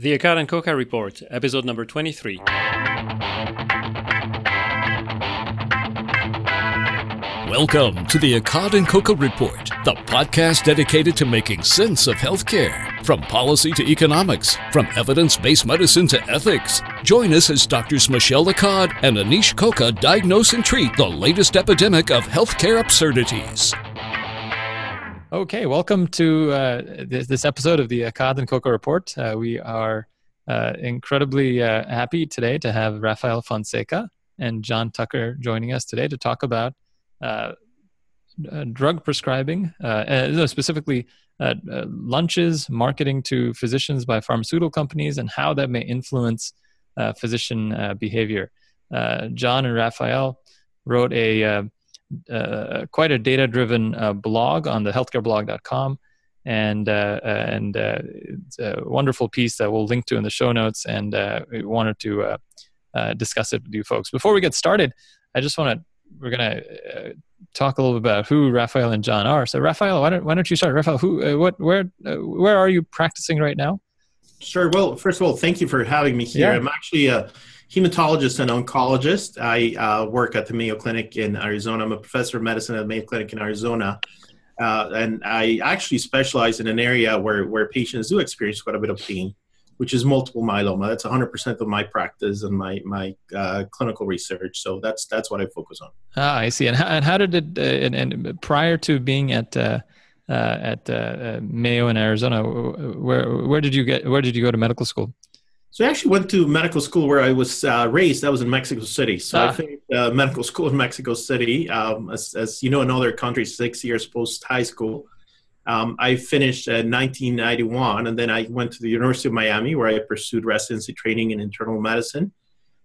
The Accad and Koka Report, episode number 23. Welcome to the Accad and Koka Report, the podcast dedicated to making sense of healthcare, from policy to economics, from evidence-based medicine to ethics. Join us as Drs. Michel Accad and Anish Koka diagnose and treat the latest epidemic of healthcare absurdities. Okay, welcome to uh, this, this, episode of the Accad and Koka Report. Uh, we are uh, incredibly uh, happy today to have Rafael Fonseca and John Tucker joining us today to talk about uh, uh, drug prescribing, no, specifically lunches, marketing to physicians by pharmaceutical companies, and how that may influence physician behavior. John and Rafael wrote a uh, quite a data driven uh, blog on the healthcareblog.com and uh, uh and uh, it's a wonderful piece that we'll link to in the show notes and uh, we wanted to discuss it with you folks before we get started i just want to we're going to talk a little bit about who rafael and John are. So, rafael why don't, why don't you start? rafael who, what, where, where are you practicing right now? Sure. Well, first of all, thank you for having me here. Yeah. I'm actually a hematologist and oncologist. I uh, work at the Mayo Clinic in Arizona. I'm a professor of medicine at the Mayo Clinic in Arizona. Uh, and I actually specialize in an area where, where patients do experience quite a bit of pain, which is multiple myeloma. That's 100% of my practice and my, my uh, clinical research. So that's, that's what I focus on. Ah, I see. And how, and how did it, uh, and, and, prior to being at, uh, uh, at Mayo in Arizona, where, where did you get, where did you go to medical school? So I actually went to medical school where I was uh, raised. That was in Mexico City. So ah. I finished uh, medical school in Mexico City. Um, as, as, you know, in other countries, six years post high school. Um, I finished in 1991, and then I went to the University of Miami where I pursued residency training in internal medicine.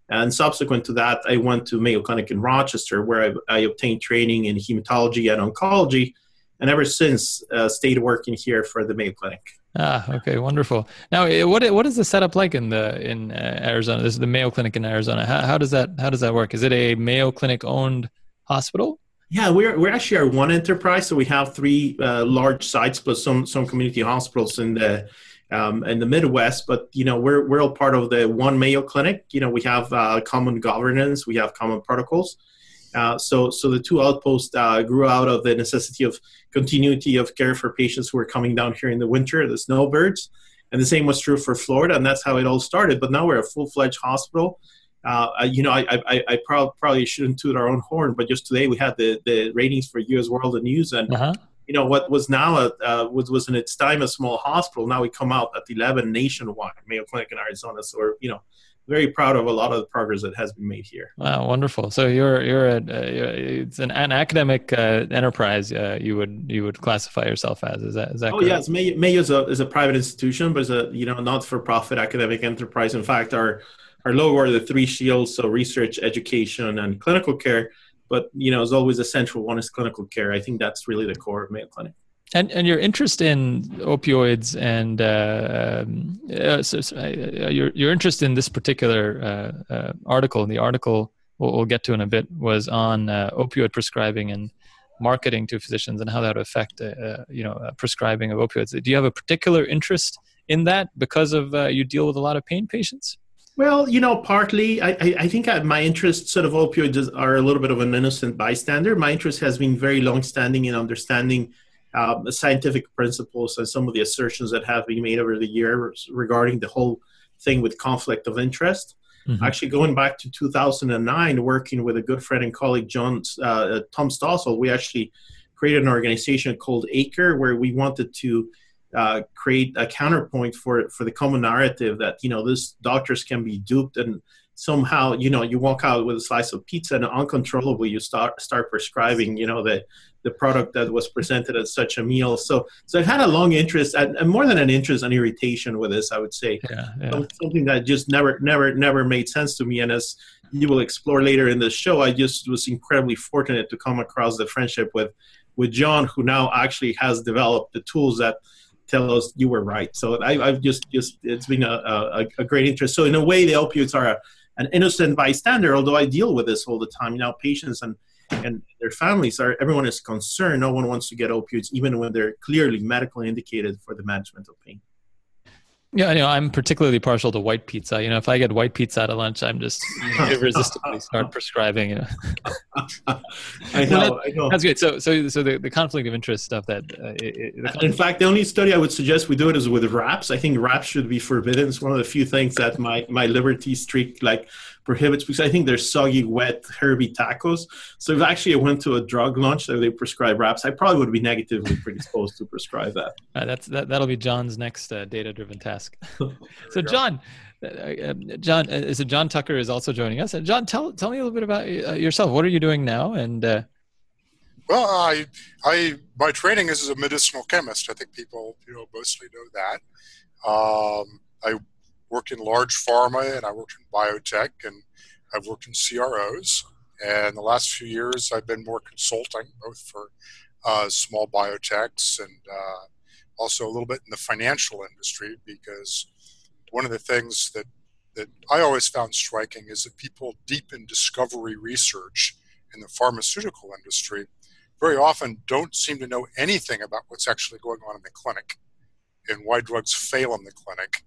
And subsequent to that, I went to Mayo Clinic in Rochester where I, I obtained training in hematology and oncology, and ever since uh, stayed working here for the Mayo Clinic. Ah, okay, wonderful. Now, eh, what what is the setup like in the in uh, Arizona? This is the Mayo Clinic in Arizona. How, how does that how does that work? Is it a Mayo Clinic owned hospital? Yeah, we're we're actually our one enterprise, so we have three uh, large sites, plus some some community hospitals in the um, in the Midwest. But you know, we're we're all part of the one Mayo Clinic. You know, we have uh, common governance, we have common protocols. Uh, so, so the two outposts uh, grew out of the necessity of continuity of care for patients who were coming down here in the winter, the snowbirds. And the same was true for Florida, and that's how it all started. But now we're a full fledged hospital. Uh, you know, I, I, I probably shouldn't toot our own horn, but just today we had the, the ratings for U.S. World News, and uh-huh. you know what was now a, uh, was was in its time a small hospital. Now we come out at 11 nationwide, Mayo Clinic in Arizona. So we're you know very proud of a lot of the progress that has been made here. Wow, wonderful! So you're you're a, it's an, an academic uh, enterprise. Uh, you would you would classify yourself as is that is that? Oh correct? yes, Mayo, Mayo is a is a private institution, but it's a you know not for profit academic enterprise. In fact, our our logo are the three shields: so research, education, and clinical care. But you know, as always, the central one is clinical care. I think that's really the core of Mayo Clinic. And and your interest in opioids and uh, um, uh, so, so, uh, your your interest in this particular uh, uh, article, and the article we'll, we'll, get to in a bit, was on uh, opioid prescribing and marketing to physicians and how that would affect you know prescribing of opioids. Do you have a particular interest in that because of you deal with a lot of pain patients? Well, you know, partly I, I think my interest sort of opioids are a little bit of an innocent bystander. My interest has been very long-standing in understanding um, scientific principles and some of the assertions that have been made over the years regarding the whole thing with conflict of interest. Mm-hmm. Actually, going back to 2009, working with a good friend and colleague, John uh, Tom Stossel, we actually created an organization called ACRE, where we wanted to uh, create a counterpoint for for the common narrative that you know this doctors can be duped and somehow you know you walk out with a slice of pizza and uncontrollably you start start prescribing you know the the product that was presented as such a meal. So so i've had a long interest and, and more than an interest an irritation with this i would say. Yeah, yeah. something that just never never never made sense to me. And as you will explore later in the show i just was incredibly fortunate to come across the friendship with with john who now actually has developed the tools that tell us you were right. So I, have just just it's been a, a, a, great interest. So in a way the opioids are a, an innocent bystander, although I deal with this all the time. You know, patients and and their families are everyone is concerned. No one wants to get opioids, even when they're clearly medically indicated for the management of pain. Yeah, you know, I'm particularly partial to white pizza. You know, if I get white pizza at a lunch, I'm just you know, irresistibly start prescribing. You know. I know, I know. That's good. So, so, so the, the conflict of interest stuff that. Uh, it, it, In fact, the only study I would suggest we do it is with wraps. I think wraps should be forbidden. It's one of the few things that my my liberty streak like prohibits because I think they're soggy, wet, herby tacos. So if actually I went to a drug launch that they prescribe wraps, I probably would be negatively predisposed to prescribe that. Uh, that's that. That'll be John's next uh, data-driven task. so, John, uh, uh, John, uh, is it John Tucker is also joining us? John, tell tell me a little bit about yourself. What are you doing now? And well, I, I, my training is as a medicinal chemist. I think people, you know, mostly know that. Um, I worked in large pharma and I worked in biotech and I've worked in CROs. And the last few years, I've been more consulting, both for uh, small biotechs and uh, also a little bit in the financial industry, because one of the things that that I always found striking is that people deep in discovery research in the pharmaceutical industry very often don't seem to know anything about what's actually going on in the clinic and why drugs fail in the clinic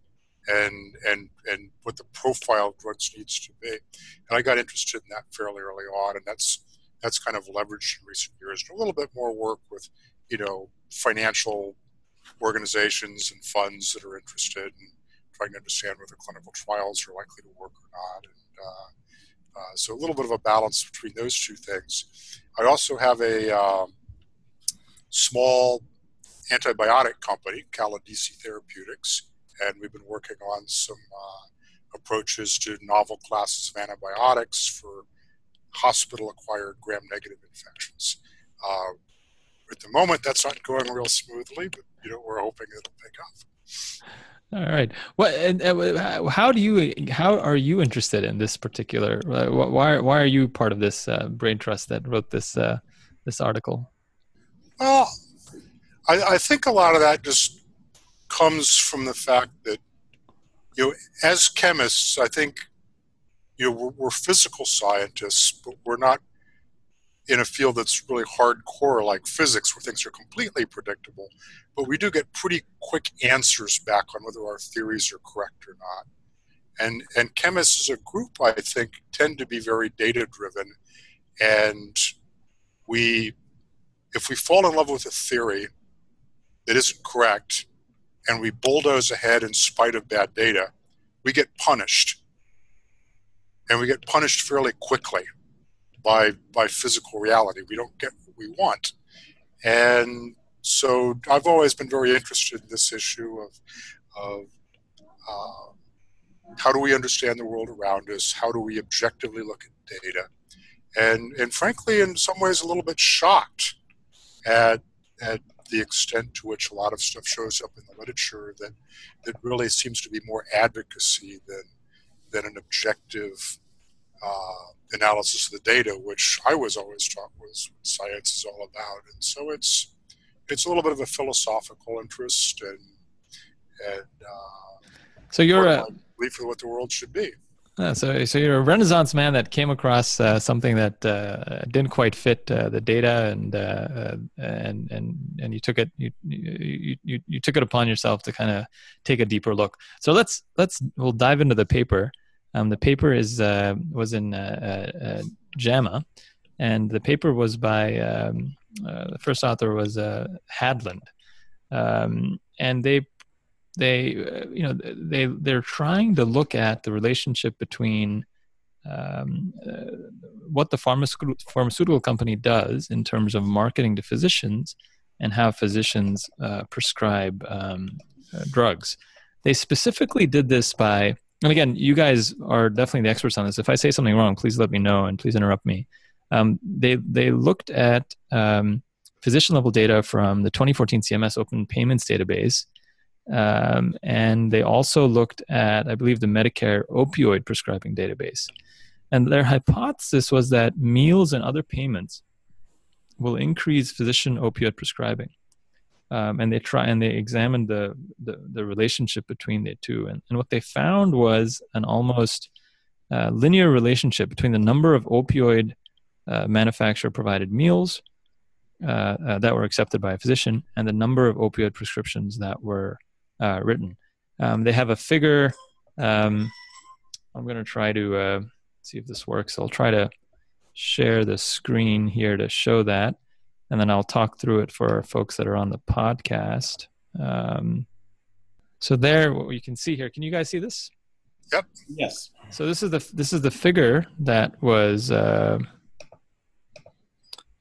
and and and what the profile of drugs needs to be. And I got interested in that fairly early on, and that's that's kind of leveraged in recent years. a little bit more work with you know financial organizations and funds that are interested in trying to understand whether clinical trials are likely to work or not. And uh, uh, so a little bit of a balance between those two things. I also have a um, small antibiotic company, Caladisi Therapeutics, and we've been working on some uh, approaches to novel classes of antibiotics for hospital-acquired gram-negative infections. Uh, at the moment, that's not going real smoothly, but you know we're hoping it'll pick up. All right. What and uh, how do you how are you interested in this particular? Uh, why why are you part of this uh, brain trust that wrote this uh, this article? Well, I, I think a lot of that just comes from the fact that you know, as chemists, I think you know we're, we're physical scientists, but we're not in a field that's really hardcore like physics, where things are completely predictable. But we do get pretty quick answers back on whether our theories are correct or not. And and chemists as a group, I think, tend to be very data driven, and we, if we fall in love with a theory that isn't correct, and we bulldoze ahead in spite of bad data, we get punished. And we get punished fairly quickly by, by physical reality. We don't get what we want. And so I've always been very interested in this issue of, of uh, how do we understand the world around us? How do we objectively look at data? And, and frankly, in some ways, a little bit shocked at, at the extent to which a lot of stuff shows up in the literature that that really seems to be more advocacy than than an objective uh, analysis of the data, which I was always taught was what science is all about. And so it's it's a little bit of a philosophical interest and and uh, so you're a belief for what the world should be. Uh, so, so you're a Renaissance man that came across uh, something that uh, didn't quite fit uh, the data, and uh, and and and you took it you you you, you took it upon yourself to kind of take a deeper look. So let's let's we'll dive into the paper. Um, the paper is was in JAMA, and the paper was by um, the first author was Hadland, um, and they they uh, you know they they're trying to look at the relationship between um, uh, what the pharmaceutical pharmaceutical company does in terms of marketing to physicians and how physicians uh, prescribe um, uh, drugs. They specifically did this by, and again, you guys are definitely the experts on this. If I say something wrong, please let me know and please interrupt me. Um, they they looked at um, physician level data from the 2014 CMS Open Payments database um, and they also looked at, I believe, the Medicare opioid prescribing database. And their hypothesis was that meals and other payments will increase physician opioid prescribing. Um, and they try and they examined the, the, the relationship between the two. And, and, what they found was an almost uh, linear relationship between the number of opioid uh, manufacturer provided meals uh, uh, that were accepted by a physician and the number of opioid prescriptions that were uh, written. Um, they have a figure. Um, I'm going to try to uh, see if this works. I'll try to share the screen here to show that, and then I'll talk through it for folks that are on the podcast. Um, so there, what you can see here. Can you guys see this? Yep. Yes. So this is the this is the figure that was. Uh,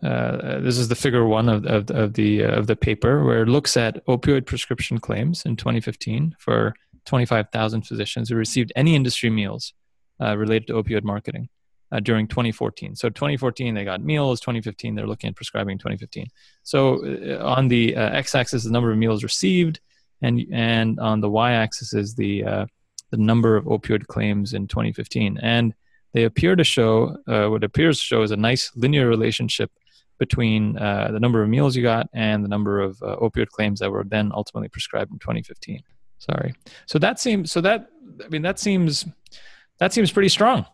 uh, this is the figure one of, of, of the uh, of the paper where it looks at opioid prescription claims in 2015 for 25,000 physicians who received any industry meals uh, related to opioid marketing uh, during 2014. So 2014 they got meals. 2015 they're looking at prescribing 2015. So uh, on the x-axis the number of meals received, and and on the y-axis is the the number of opioid claims in 2015. And they appear to show what appears to show is a nice linear relationship between uh, the number of meals you got and the number of uh, opioid claims that were then ultimately prescribed in 2015. Sorry. So that seems so that I mean that seems that seems pretty strong.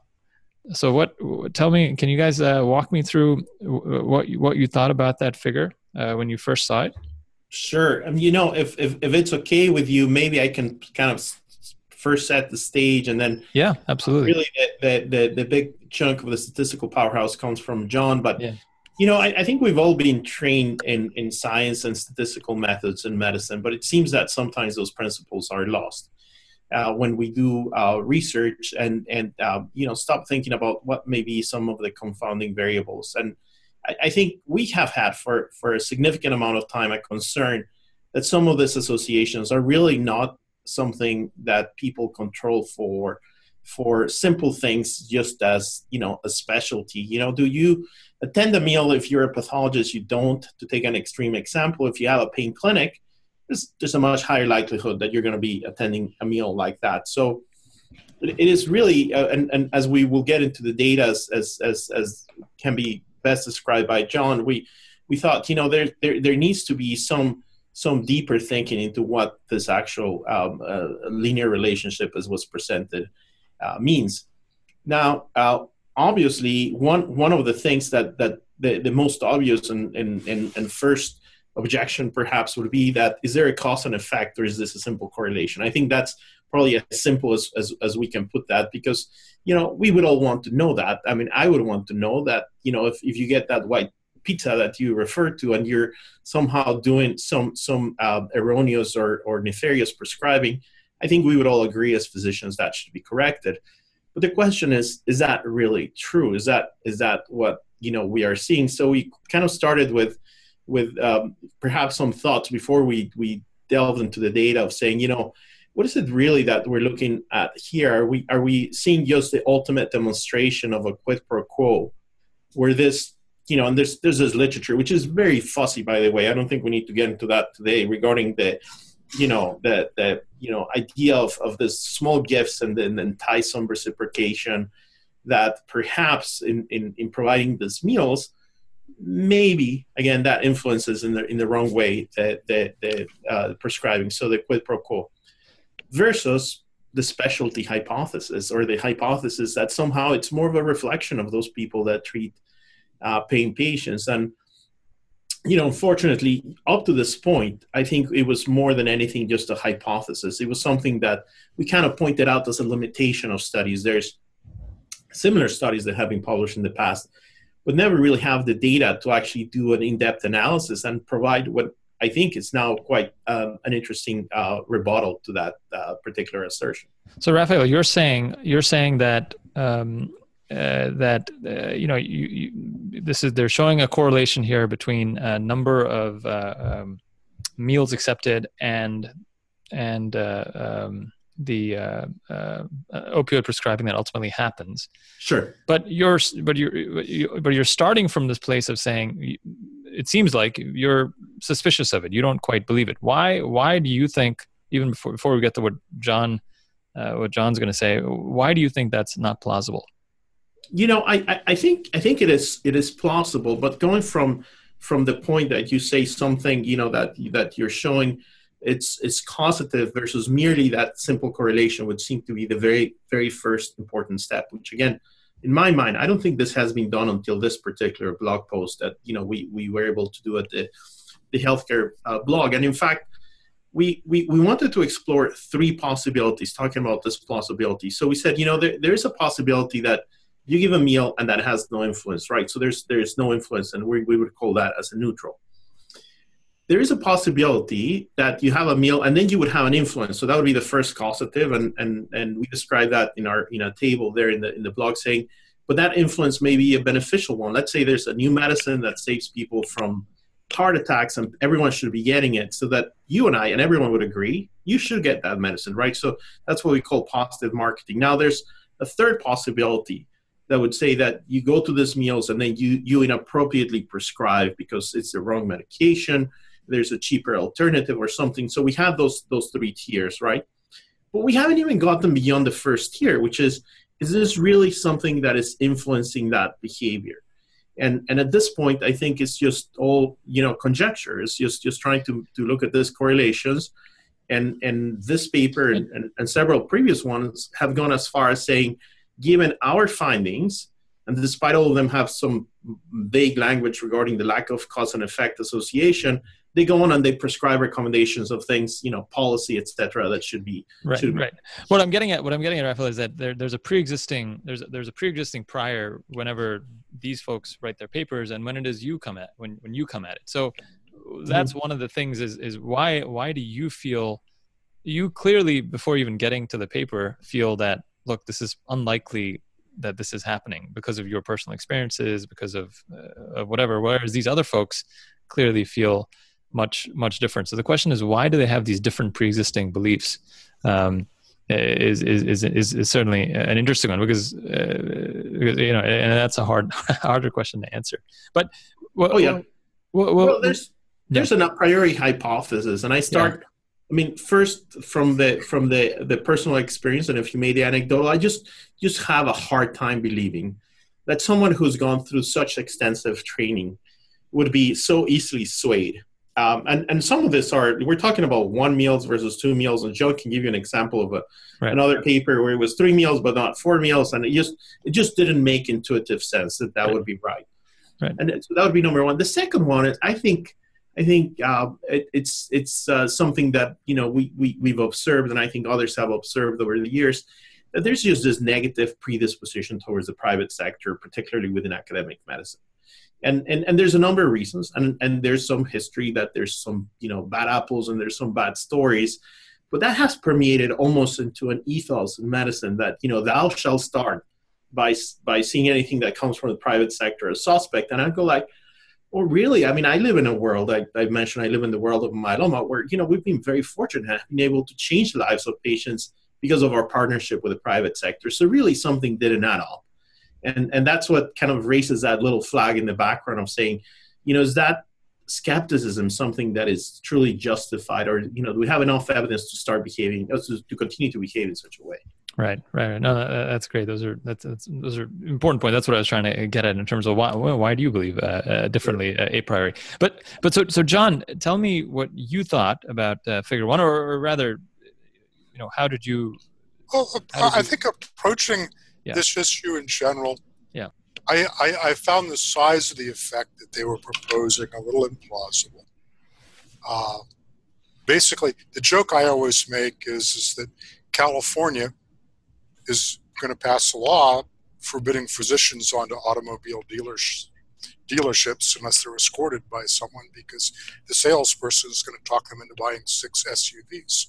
So what? Tell me, can you guys uh, walk me through what you, what you thought about that figure uh, when you first saw it? Sure. Um, you know, if, if if it's okay with you, maybe I can kind of first set the stage, and then yeah, absolutely. Really, the the the, the big chunk of the statistical powerhouse comes from John, but yeah. You know, I, I, think we've all been trained in, in science and statistical methods in medicine, but it seems that sometimes those principles are lost uh, when we do uh, research and and uh, you know stop thinking about what may be some of the confounding variables. And I, I, think we have had for for a significant amount of time a concern that some of these associations are really not something that people control for for simple things just as you know a specialty you know do you attend a meal if you're a pathologist. You don't. To take an extreme example if you have a pain clinic there's, there's a much higher likelihood that you're going to be attending a meal like that. So it is really uh, and, and as we will get into the data as, as as as can be best described by john we we thought you know there there, there needs to be some some deeper thinking into what this actual um, uh, linear relationship as was presented uh, means. Now, uh, obviously, one one of the things that that the, the most obvious and, and, and, and first objection perhaps would be that is there a cause and effect or is this a simple correlation? I think that's probably as simple as, as, as we can put that because you know we would all want to know that. I mean, I would want to know that you know if, if you get that white pizza that you refer to and you're somehow doing some some uh, erroneous or, or nefarious prescribing I think we would all agree as physicians that should be corrected. But the question is, is that really true? Is that is that what you know we are seeing? So we kind of started with with um, perhaps some thoughts before we we delved into the data of saying, you know, what is it really that we're looking at here? Are we are we seeing just the ultimate demonstration of a quid pro quo, where this you know, and there's there's this literature which is very fussy, by the way. I don't think we need to get into that today regarding the you know the the you know idea of of the small gifts and then entice some reciprocation that perhaps in, in in providing these meals maybe again that influences in the in the wrong way the the, the uh, prescribing. So the quid pro quo versus the specialty hypothesis or the hypothesis that somehow it's more of a reflection of those people that treat uh, pain patients. And you know, unfortunately, up to this point, I think it was more than anything just a hypothesis. It was something that we kind of pointed out as a limitation of studies. There's similar studies that have been published in the past, but never really have the data to actually do an in-depth analysis and provide what I think is now quite um, an interesting uh, rebuttal to that uh, particular assertion. So, Rafael, you're saying you're saying that um, uh, that uh, you know you, you, this is they're showing a correlation here between a number of uh, um, meals accepted and and uh, um, the uh, opioid prescribing that ultimately happens. Sure, but you're but you're but you're starting from this place of saying it seems like you're suspicious of it. You don't quite believe it. Why why do you think even before before we get to what John what John's going to say? Why do you think that's not plausible? You know, I, I think I think it is it is plausible, but going from from the point that you say something, you know, that that you're showing it's it's causative versus merely that simple correlation would seem to be the very very first important step. Which again, in my mind, I don't think this has been done until this particular blog post that you know we we were able to do at the the healthcare uh, blog. And in fact, we, we, we wanted to explore three possibilities, talking about this plausibility. So we said, you know, there, there's a possibility that you give a meal and that has no influence, right? So there's there's no influence, and we, we would call that as a neutral. There is a possibility that you have a meal and then you would have an influence. So that would be the first causative, and and and we describe that in our in a table there in the in the blog saying, but that influence may be a beneficial one. Let's say there's a new medicine that saves people from heart attacks and everyone should be getting it so that you and I and everyone would agree you should get that medicine, right? So that's what we call positive marketing. Now there's a third possibility that would say that you go to these meals and then you you inappropriately prescribe because it's the wrong medication, there's a cheaper alternative or something. So we have those those three tiers, right? But we haven't even gotten beyond the first tier, which is is this really something that is influencing that behavior? and and at this point i think it's just all you know conjecture it's just just trying to to look at these correlations and and this paper and, and, and, several previous ones have gone as far as saying given our findings and despite all of them have some vague language regarding the lack of cause and effect association they go on and they prescribe recommendations of things, you know, policy, etc. That should be right. Should right. What I'm getting at, what I'm getting at, Rafael, is that there, there's a pre-existing, there's there's a pre-existing prior whenever these folks write their papers, and when it is you come at when when you come at it. So that's mm-hmm. one of the things is is why why do you feel you clearly before even getting to the paper feel that look this is unlikely that this is happening because of your personal experiences because of, uh, of whatever whereas these other folks clearly feel much much different. So the question is, why do they have these different pre-existing beliefs? Um, is, is is is certainly an interesting one because, uh, because you know, and that's a hard harder question to answer. But well, oh yeah, well, well, well there's there's yeah. an a priori hypothesis, and I start. Yeah. I mean, first from the from the the personal experience, and if you made the anecdotal, I just just have a hard time believing that someone who's gone through such extensive training would be so easily swayed um, and, and some of this are, we're talking about one meals versus two meals. And Joe can give you an example of a, right. another paper where it was three meals, but not four meals. And it just, it just didn't make intuitive sense that that right. would be right. right. And so that would be number one. The second one is, I think, I think uh, it, it's, it's uh, something that, you know, we, we, we've observed and I think others have observed over the years that there's just this negative predisposition towards the private sector, particularly within academic medicine. And and, and there's a number of reasons and and there's some history that there's some you know bad apples and there's some bad stories but that has permeated almost into an ethos in medicine that you know thou shall start by by seeing anything that comes from the private sector as suspect. And i go like well really i mean i live in a world I, I mentioned i live in the world of myeloma where you know we've been very fortunate being able to change the lives of patients because of our partnership with the private sector. So really something didn't add up. And and that's what kind of raises that little flag in the background of saying you know is that skepticism something that is truly justified or you know do we have enough evidence to start behaving uh, to continue to behave in such a way right right right. no that's great those are that's, that's those are important point that's what i was trying to get at in terms of why why do you believe uh, uh, differently uh, a priori but but so so john tell me what you thought about uh, figure one or, or, rather you know how did you well uh, i think approaching yeah. this issue in general. Yeah. I, I, I, found the size of the effect that they were proposing a little implausible. Uh, basically, the joke I always make is, is that California is going to pass a law forbidding physicians onto automobile dealers, dealerships unless they're escorted by someone because the salesperson is going to talk them into buying six SUVs.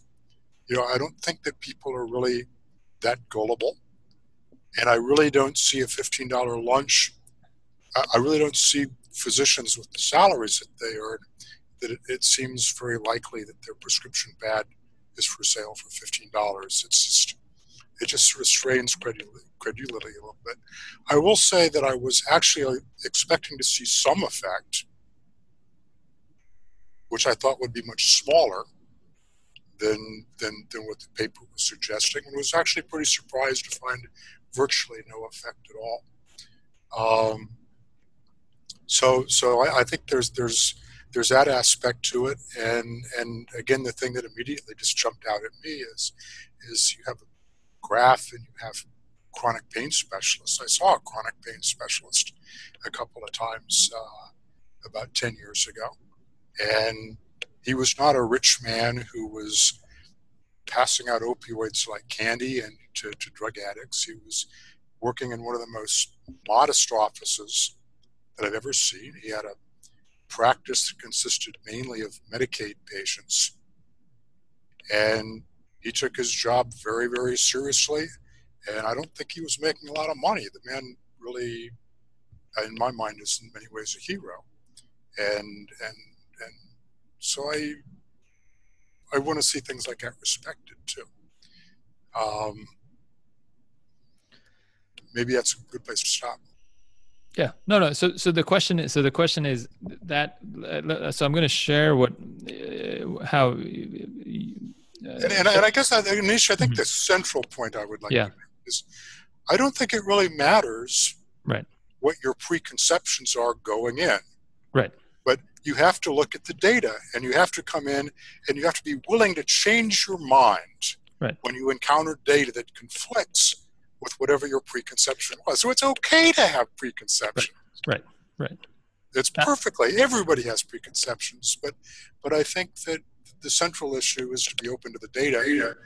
You know, I don't think that people are really that gullible and I really don't see a $15 lunch. I really don't see physicians with the salaries that they earn that it, it seems very likely that their prescription pad is for sale for $15. It's just, it just restrains credulity, a little bit. I will say that I was actually expecting to see some effect, which I thought would be much smaller than, than, than what the paper was suggesting, and was actually pretty surprised to find virtually no effect at all. Um, so, so I, I, think there's there's there's that aspect to it, and and again, the thing that immediately just jumped out at me is is you have a graph and you have chronic pain specialists. I saw a chronic pain specialist a couple of times uh, about ten years ago, and he was not a rich man who was passing out opioids like candy and to, to drug addicts. He was working in one of the most modest offices that I've ever seen. He had a practice that consisted mainly of Medicaid patients. And he took his job very, very seriously. And I don't think he was making a lot of money. The man really, in my mind, is in many ways a hero. And and and so I I want to see things like that respected too. Um, maybe that's a good place to stop. Yeah, no, no. So, so the question is, so the question is that. Uh, so I'm going to share what, uh, how. And, and, and, I guess, that, Anish, I think mm-hmm. the central point I would like yeah. to make is, I don't think it really matters, right, what your preconceptions are going in, right. But you have to look at the data, and you have to come in, and you have to be willing to change your mind right. when you encounter data that conflicts with whatever your preconception was. So it's okay to have preconceptions. Right, right. right. It's perfectly. Everybody has preconceptions, but but I think that the central issue is to be open to the data,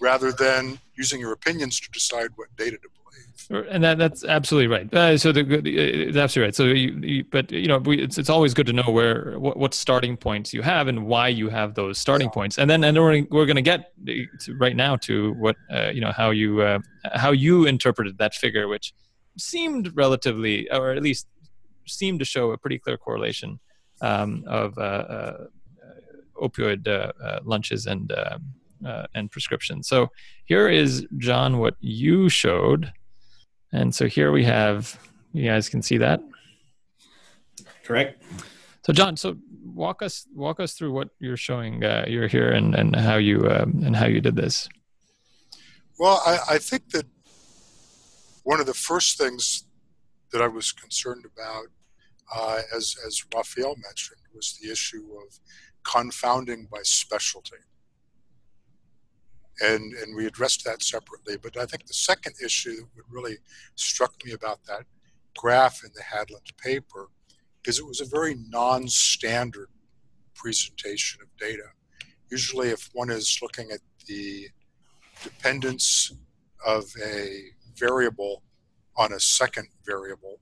rather than using your opinions to decide what data to believe. and that, that's absolutely right. Uh, so the, it's absolutely right. So, you, you, but you know, we, it's it's always good to know where what, what starting points you have and why you have those starting points. And then and we're we're going to get right now to what uh, you know how you uh, how you interpreted that figure, which seemed relatively, or at least seemed to show a pretty clear correlation um, of uh, uh, opioid uh, lunches and. and prescriptions. So here is John. What you showed and so here we have, you guys can see that. Correct. So John, so walk us walk us through what you're showing. Uh, you're here and and how you um, and how you did this. Well, I, I think that one of the first things that I was concerned about, uh, as as Rafael mentioned, was the issue of confounding by specialty and and we addressed that separately. But I think the second issue that really struck me about that graph in the Hadland paper is it was a very non-standard presentation of data. Usually, if one is looking at the dependence of a variable on a second variable,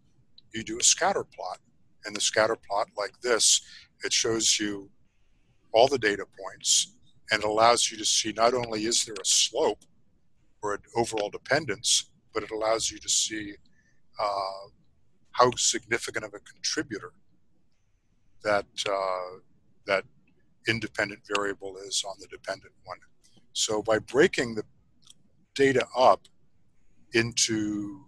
you do a scatter plot. And the scatter plot, like this, it shows you all the data points and it allows you to see not only is there a slope or an overall dependence, but it allows you to see uh, how significant of a contributor that uh, that independent variable is on the dependent one. So by breaking the data up into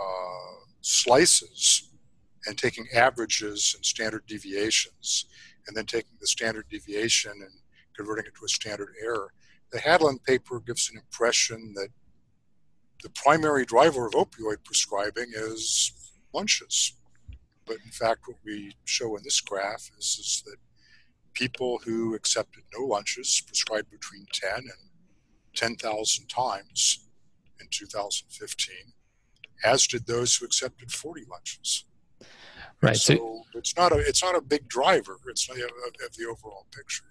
uh, slices and taking averages and standard deviations, and then taking the standard deviation and converting it to a standard error. The Hadland paper gives an impression that the primary driver of opioid prescribing is lunches. But in fact, what we show in this graph is, is that people who accepted no lunches prescribed between 10 and 10,000 times in 2015, as did those who accepted 40 lunches. Right. So, so, it's not a it's not a big driver. It's not of the overall picture.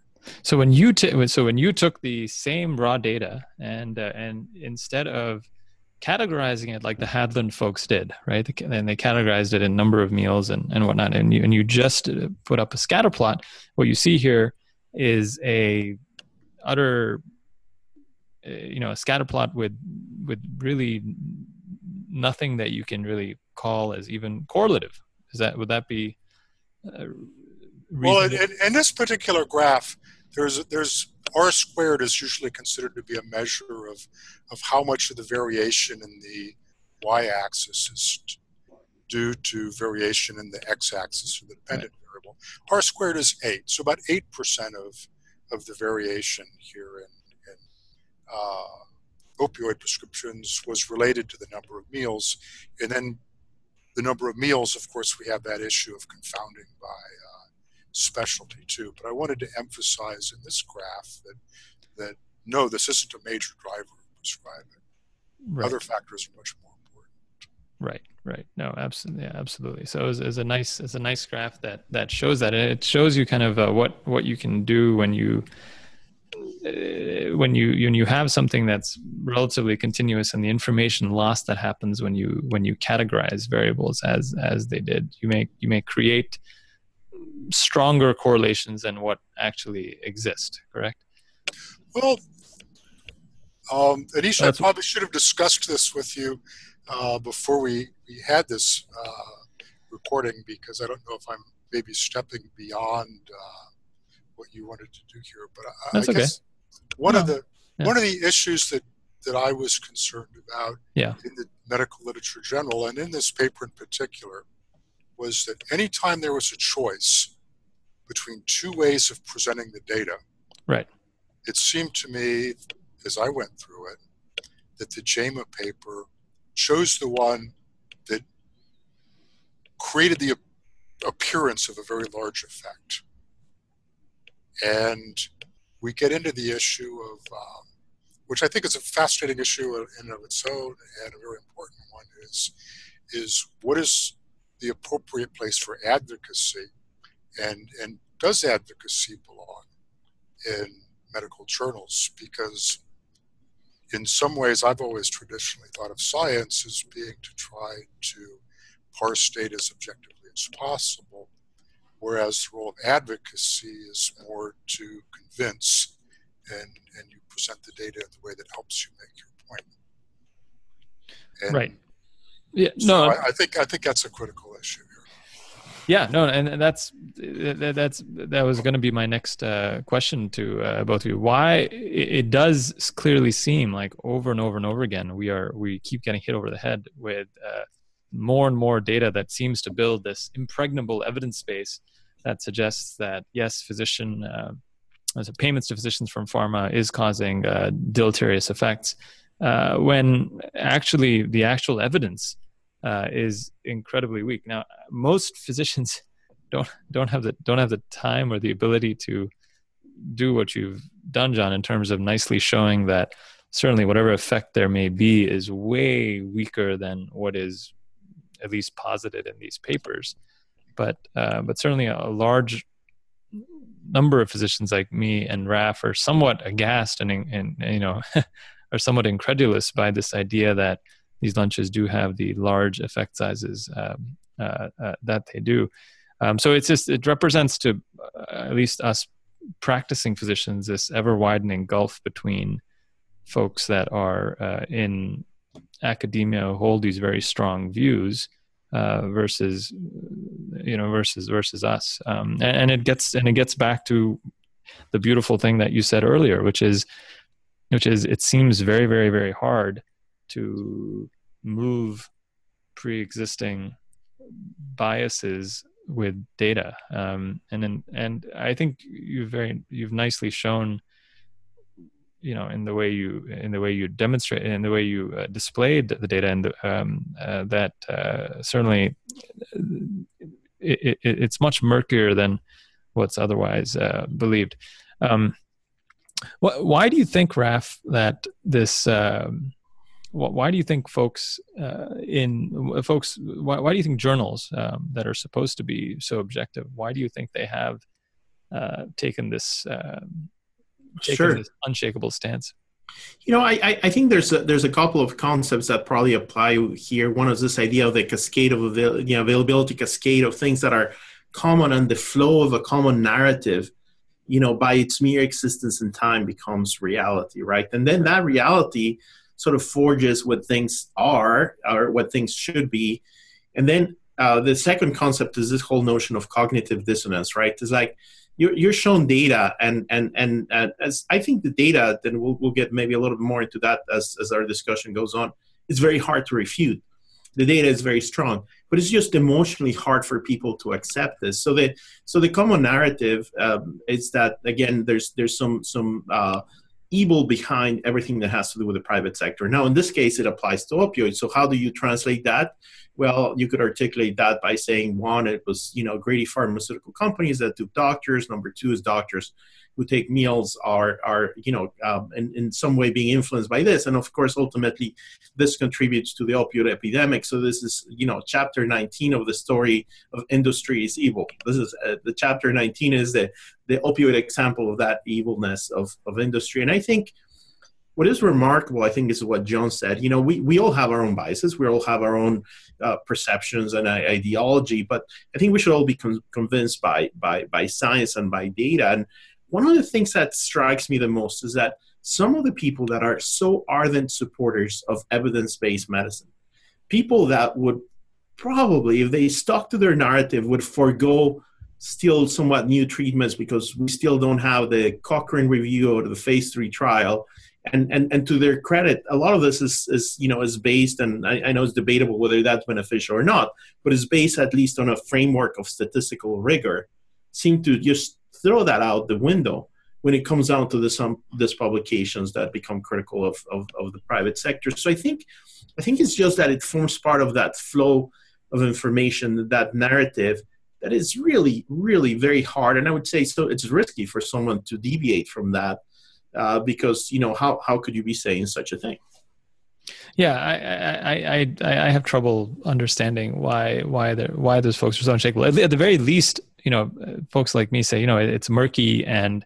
So when you t- so when you took the same raw data and uh, and instead of categorizing it like the Hadland folks did, right? And they categorized it in number of meals and, and whatnot, and you and you just put up a scatter plot. What you see here is a utter, uh, you know, a scatter plot with with really nothing that you can really call as even correlative. Is that would that be? Uh, well, in, in, this particular graph, there's there's r squared is usually considered to be a measure of of how much of the variation in the y-axis is due to variation in the x-axis or the dependent right. variable. R squared is eight, so about eight percent of of the variation here in, in uh, opioid prescriptions was related to the number of meals, and then the number of meals. Of course, we have that issue of confounding by uh, specialty too. But I wanted to emphasize in this graph that that no, this isn't a major driver of prescribing. Right. Other factors are much more important. Right, right. No, absolutely, yeah, absolutely. So it's, it's a nice, it's a nice graph that that shows that, and it shows you kind of uh, what what you can do when you uh, when you when you have something that's relatively continuous, and the information loss that happens when you when you categorize variables as as they did. You may you may create stronger correlations than what actually exist. Correct. Well, um, Anish, I probably should have discussed this with you uh, before we, we had this uh, recording because I don't know if I'm maybe stepping beyond uh, what you wanted to do here. But I, That's I okay. guess one No. of the Yeah. one of the issues that that I was concerned about Yeah. in the medical literature general and in this paper in particular was that anytime there was a choice between two ways of presenting the data, Right. it seemed to me as I went through it that the JAMA paper chose the one that created the appearance of a very large effect. And we get into the issue of, um, which I think is a fascinating issue in and of its own and a very important one, is, is what is the appropriate place for advocacy and, and does advocacy belong in medical journals? Because in some ways, I've always traditionally thought of science as being to try to parse data as objectively as possible, whereas the role of advocacy is more to convince and, and you present the data in the way that helps you make your point. And Right. Yeah. So No. I, I think I think that's a critical issue here. Yeah, no, and and that's that's that was going to be my next uh, question to uh, both of you. Why it, it does clearly seem like over and over and over again we are we keep getting hit over the head with uh, more and more data that seems to build this impregnable evidence base that suggests that yes, physician uh, a payments to physicians from pharma is causing uh, deleterious effects, uh, when actually the actual evidence uh, is incredibly weak. Now, most physicians don't don't have the don't have the time or the ability to do what you've done, John, in terms of nicely showing that certainly whatever effect there may be is way weaker than what is at least posited in these papers. But uh, but certainly a large number of physicians like me and Raf are somewhat aghast and, and, you know are somewhat incredulous by this idea that these lunches do have the large effect sizes um, uh, uh, that they do. Um, so it's just it represents to uh, at least us practicing physicians this ever widening gulf between folks that are uh, in academia hold these very strong views uh, versus you know versus versus us. Um, and, and it gets and it gets back to the beautiful thing that you said earlier which is which is it seems very very very hard to move pre-existing biases with data. Um, and then and i think you've very you've nicely shown you know in the way you in the way you demonstrate in the way you uh, displayed the data and um, uh, that uh, certainly it, it, it's much murkier than what's otherwise uh, believed. Um, wh- why do you think raf that this um, wh- why do you think folks uh, in folks why, why do you think journals um, that are supposed to be so objective why do you think they have uh, taken this um, taken Sure. this unshakable stance You know, I, I- think there's a, there's a couple of concepts that probably apply here. One is this idea of the cascade of avail- you know, availability cascade of things that are common and the flow of a common narrative, you know, by its mere existence in time becomes reality, right? And then that reality sort of forges what things are or what things should be. And then uh, the second concept is this whole notion of cognitive dissonance, right? It's like you're, you're shown data and and and uh, as i think the data then we'll, we'll get maybe a little bit more into that as, as our discussion goes on. It's very hard to refute. The data is very strong but it's just emotionally hard for people to accept this. So the so the common narrative um, is that again there's there's some some uh, evil behind everything that has to do with the private sector. Now in this case it applies to opioids. So how do you translate that well, you could articulate that by saying one, it was you know greedy pharmaceutical companies that do doctors. Number two is doctors who take meals are are you know um, in, in some way being influenced by this. And of course ultimately this contributes to the opioid epidemic. So this is you know chapter 19 of the story of industry is evil. This is uh, the chapter 19 is the the opioid example of that evilness of of industry. And i think what is remarkable, I think, is what John said. You know, we, we all have our own biases, we all have our own uh, perceptions and uh, ideology, but I think we should all be con- convinced by, by, by science and by data. And one of the things that strikes me the most is that some of the people that are so ardent supporters of evidence based medicine, people that would probably, if they stuck to their narrative, would forego still somewhat new treatments because we still don't have the Cochrane review or the phase three trial and and and to their credit, a lot of this is is you know is based, and I, I know it's debatable whether that's beneficial or not, but it's based at least on a framework of statistical rigor. Seem to just throw that out the window when it comes down to the some this publications that become critical of, of, of the private sector. So I think I think it's just that it forms part of that flow of information, that narrative that is really, really very hard. And I would say so it's risky for someone to deviate from that uh, because you know how how could you be saying such a thing? Yeah, I, I I I have trouble understanding why why there why those folks are so unshakable. At, at the very least, you know, folks like me say, you know, it's murky and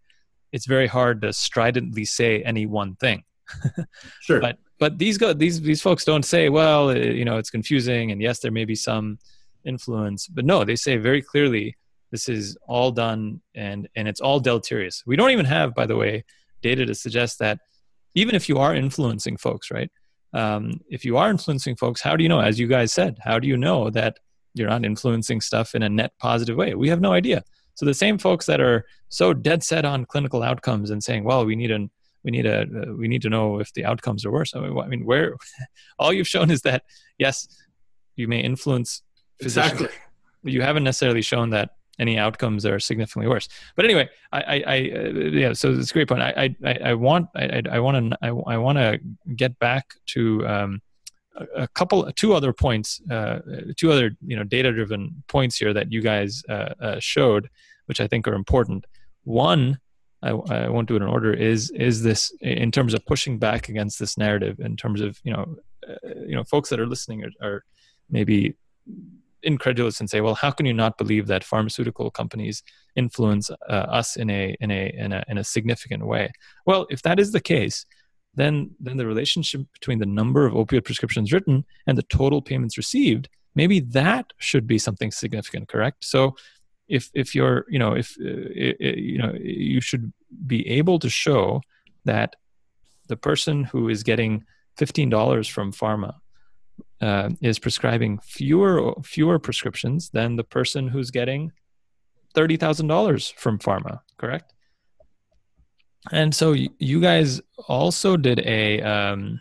it's very hard to stridently say any one thing. sure. But but these go these these folks don't say, well, it, you know, it's confusing, and yes, there may be some influence, but no, they say very clearly this is all done and and it's all deleterious. We don't even have, by the way, data to suggest that even if you are influencing folks, right? Um, if you are influencing folks, how do you know? As you guys said, how do you know that you're not influencing stuff in a net positive way? We have no idea. So the same folks that are so dead set on clinical outcomes and saying, "Well, we need an we need a uh, we need to know if the outcomes are worse." I mean, I mean, where all you've shown is that yes, you may influence physicians. Exactly. You haven't necessarily shown that any outcomes are significantly worse. But anyway, I, I, I uh, yeah, so it's a great point. I, I, I want, I, I want to, I, I want to get back to um, a, a couple, two other points, uh, two other, you know, data-driven points here that you guys uh, uh, showed, which I think are important. One, I, I won't do it in order. Is is this in terms of pushing back against this narrative? In terms of you know, uh, you know, folks that are listening are, are maybe incredulous and say, well, how can you not believe that pharmaceutical companies influence uh, us in a, in a in a in a significant way? Well, if that is the case, then then the relationship between the number of opioid prescriptions written and the total payments received, maybe that should be something significant, correct? So if if you're you know if uh, you know you should be able to show that the person who is getting $15 from pharma uh, is prescribing fewer fewer prescriptions than the person who's getting thirty thousand dollars from pharma. Correct. And so you guys also did a, um,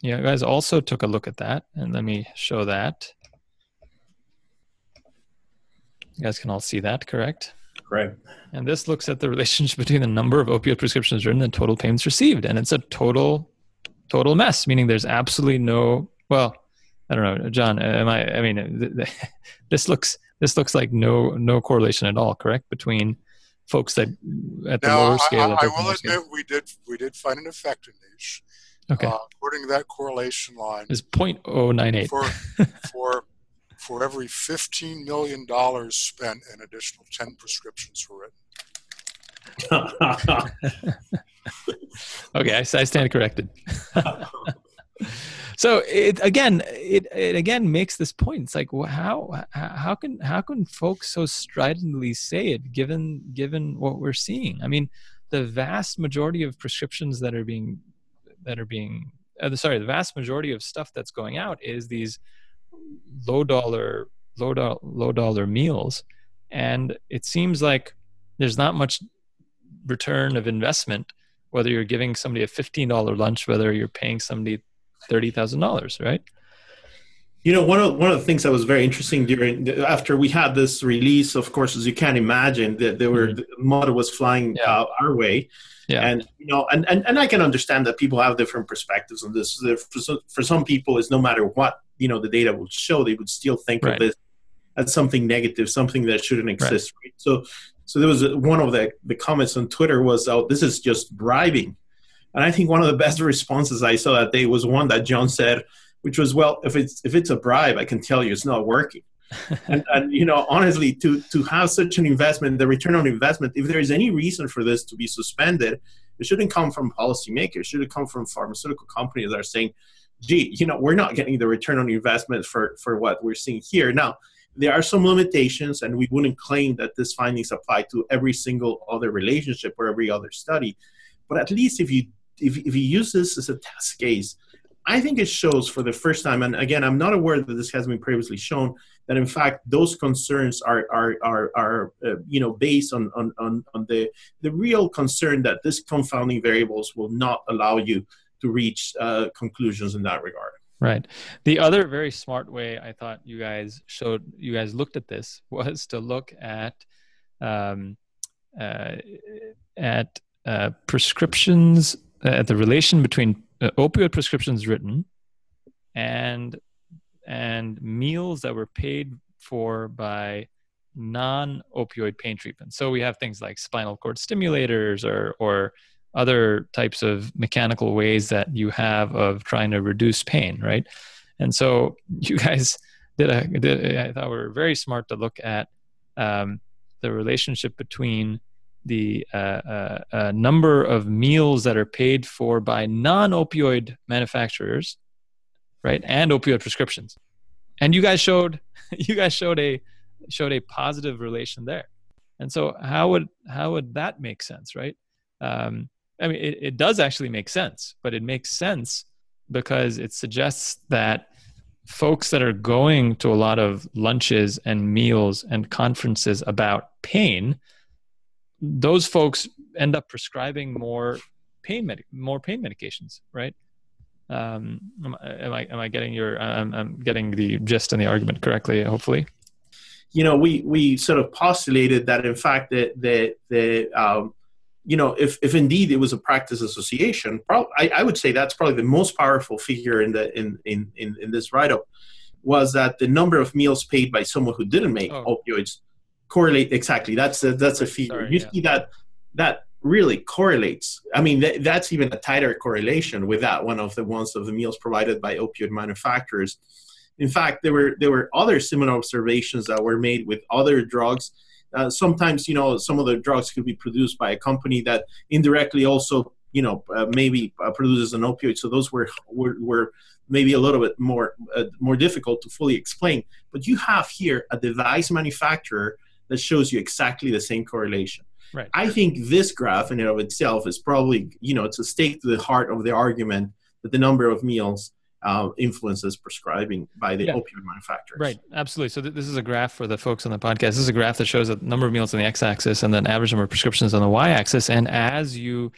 you guys also took a look at that, and let me show that. You guys can all see that, correct? Correct. And this looks at the relationship between the number of opioid prescriptions written and total payments received, and it's a total, total mess. Meaning there's absolutely no well, I don't know, John. Am I? I mean, this looks this looks like no no correlation at all. Correct between folks that at the now, lower scale. I, I, I will admit scale. we did we did find an effect in niche. Okay. Uh, according to that correlation line, is 0.098 for for for every 15 million dollars spent, an additional 10 prescriptions were written. okay, I, I stand corrected so it again it, it again makes this point. It's like how how can how can folks so stridently say it given given what we're seeing? I mean the vast majority of prescriptions that are being that are being uh, sorry the vast majority of stuff that's going out is these low dollar low, do- low dollar meals. And it seems like there's not much return of investment whether you're giving somebody a $15 lunch whether you're paying somebody thirty thousand dollars, right? You know, one of one of the things that was very interesting during after we had this release, of course, as you can imagine, that there were mm-hmm. the model was flying yeah. uh, our way, yeah. and you know, and, and and I can understand that people have different perspectives on this. For some, for some people, is no matter what you know the data will show, they would still think right. of this as something negative, something that shouldn't exist. Right. So So there was a, one of the, the comments on Twitter was, "Oh, this is just bribing," and I think one of the best responses I saw that day was one that John said, which was, "Well, if it's if it's a bribe, I can tell you it's not working." and, and, you know, honestly, to to have such an investment, the return on investment, if there is any reason for this to be suspended, it shouldn't come from policymakers. It should come from pharmaceutical companies that are saying, "Gee, you know, we're not getting the return on investment for for what we're seeing here." Now, there are some limitations, and we wouldn't claim that this findings apply to every single other relationship or every other study. But at least if you if, if you use this as a test case, I think it shows for the first time, and again, I'm not aware that this has been previously shown, that in fact those concerns are are are, are uh, you know based on, on on on the the real concern that these confounding variables will not allow you to reach uh, conclusions in that regard. Right. The other very smart way I thought you guys showed you guys looked at this was to look at um, uh, at uh, prescriptions at the relation between uh, opioid prescriptions written and and meals that were paid for by non-opioid pain treatment. So we have things like spinal cord stimulators or or other types of mechanical ways that you have of trying to reduce pain, right? And so you guys did a did, I thought we were very smart to look at um, the relationship between the uh, uh, uh, number of meals that are paid for by non-opioid manufacturers, right, and opioid prescriptions. And you guys showed you guys showed a showed a positive relation there. And so how would how would that make sense, right? Um, I mean, it, it does actually make sense, but it makes sense because it suggests that folks that are going to a lot of lunches and meals and conferences about pain, those folks end up prescribing more pain med- more pain medications, right? Um, am, I am I getting your I'm, I'm getting the gist and the argument correctly? Hopefully. You know, we we sort of postulated that in fact that the the um, you know, if, if indeed it was a practice association, I, I, would say that's probably the most powerful figure in the in in in, in this write-up was that the number of meals paid by someone who didn't make oh. opioids correlate exactly. That's a, that's a feature. Sorry, you yeah. see that that really correlates. I mean, th- that's even a tighter correlation with that one of the ones of the meals provided by opioid manufacturers. In fact, there were there were other similar observations that were made with other drugs uh, sometimes you know some of the drugs could be produced by a company that indirectly also you know uh, maybe uh, produces an opioid so those were were, were maybe a little bit more uh, more difficult to fully explain but you have here a device manufacturer that shows you exactly the same correlation right i think this graph in and of itself is probably you know it's a stake to the heart of the argument that the number of meals uh, influences prescribing by the yeah. opioid manufacturers. Right, absolutely. So th- this is a graph for the folks on the podcast. This is a graph that shows the number of meals on the x-axis and then average number of prescriptions on the y-axis. And as you,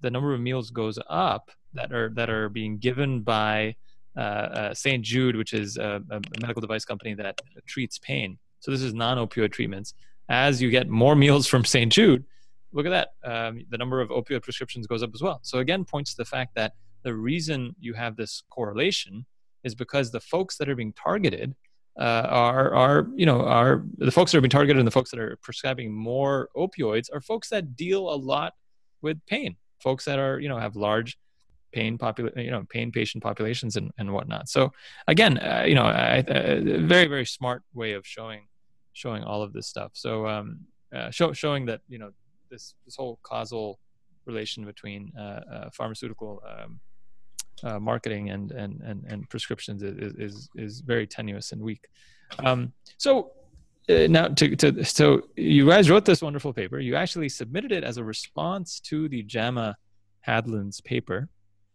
the number of meals goes up that are that are being given by uh, uh, St. Jude, which is a, a, medical device company that treats pain. So this is non-opioid treatments. As you get more meals from St. Jude, look at that. Um, the number of opioid prescriptions goes up as well. So again, points to the fact that the reason you have this correlation is because the folks that are being targeted uh, are are you know are the folks that are being targeted and the folks that are prescribing more opioids are folks that deal a lot with pain folks that are you know have large pain popul you know pain patient populations and, and whatnot so again uh, you know a very very smart way of showing showing all of this stuff so um uh, show, showing that you know this this whole causal relation between uh, uh, pharmaceutical um, uh, marketing and, and, and, and prescriptions is, is, is very tenuous and weak. Um, so uh, now to, to, so you guys wrote this wonderful paper. You actually submitted it as a response to the JAMA Hadland's paper.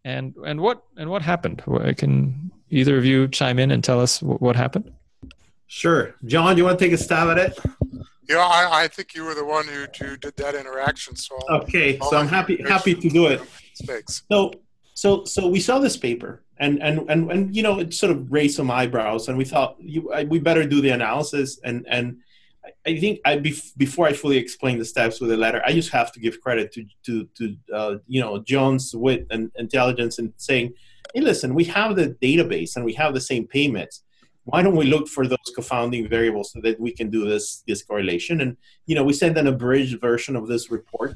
And, and what, and what happened? Can either of you chime in and tell us what happened? Sure. John, do you want to take a stab at it? Yeah, I, I think you were the one who, who did that interaction. So okay, so I'm happy happy to do it. Thanks. So so so we saw this paper and and and, and you know it sort of raised some eyebrows and we thought you, I, we better do the analysis and and I think I before I fully explain the steps with the letter, I just have to give credit to to to uh, you know John's wit and intelligence in saying, hey, listen, we have the database and we have the same payments. why don't we look for those confounding variables so that we can do this this correlation and you know we sent an abridged version of this report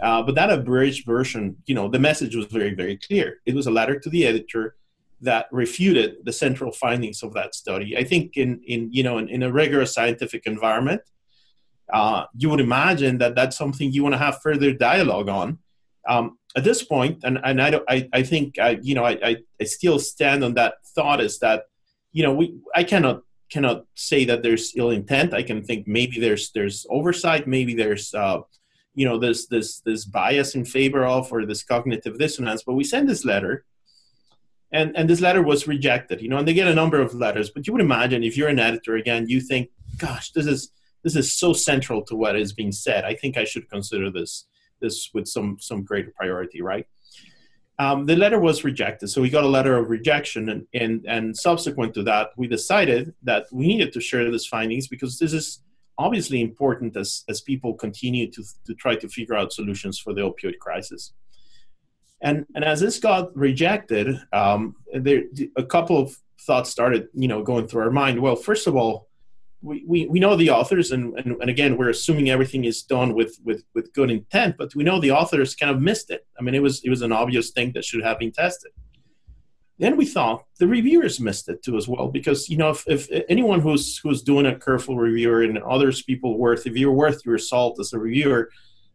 uh, but that abridged version you know the message was very very clear it was a letter to the editor that refuted the central findings of that study i think in in you know in, in a rigorous scientific environment uh, you would imagine that that's something you want to have further dialogue on um, at this point and, and I, I, I think I, you know I, I still stand on that thought is that you know, we I cannot cannot say that there's ill intent. I can think maybe there's there's oversight, maybe there's uh, you know this this this bias in favor of or this cognitive dissonance. But we send this letter, and and this letter was rejected. You know, and they get a number of letters. But you would imagine if you're an editor again, you think, gosh, this is this is so central to what is being said. I think I should consider this this with some some greater priority, right? Um, the letter was rejected. So we got a letter of rejection, and, and, and subsequent to that, we decided that we needed to share these findings because this is obviously important as, as people continue to, to try to figure out solutions for the opioid crisis. And, and as this got rejected, um, there, a couple of thoughts started, you know, going through our mind. Well, first of all, we, we, we know the authors and, and, and again we're assuming everything is done with, with, with good intent but we know the authors kind of missed it i mean it was it was an obvious thing that should have been tested then we thought the reviewers missed it too as well because you know if, if anyone who's who's doing a careful reviewer and others people worth if you're worth your salt as a reviewer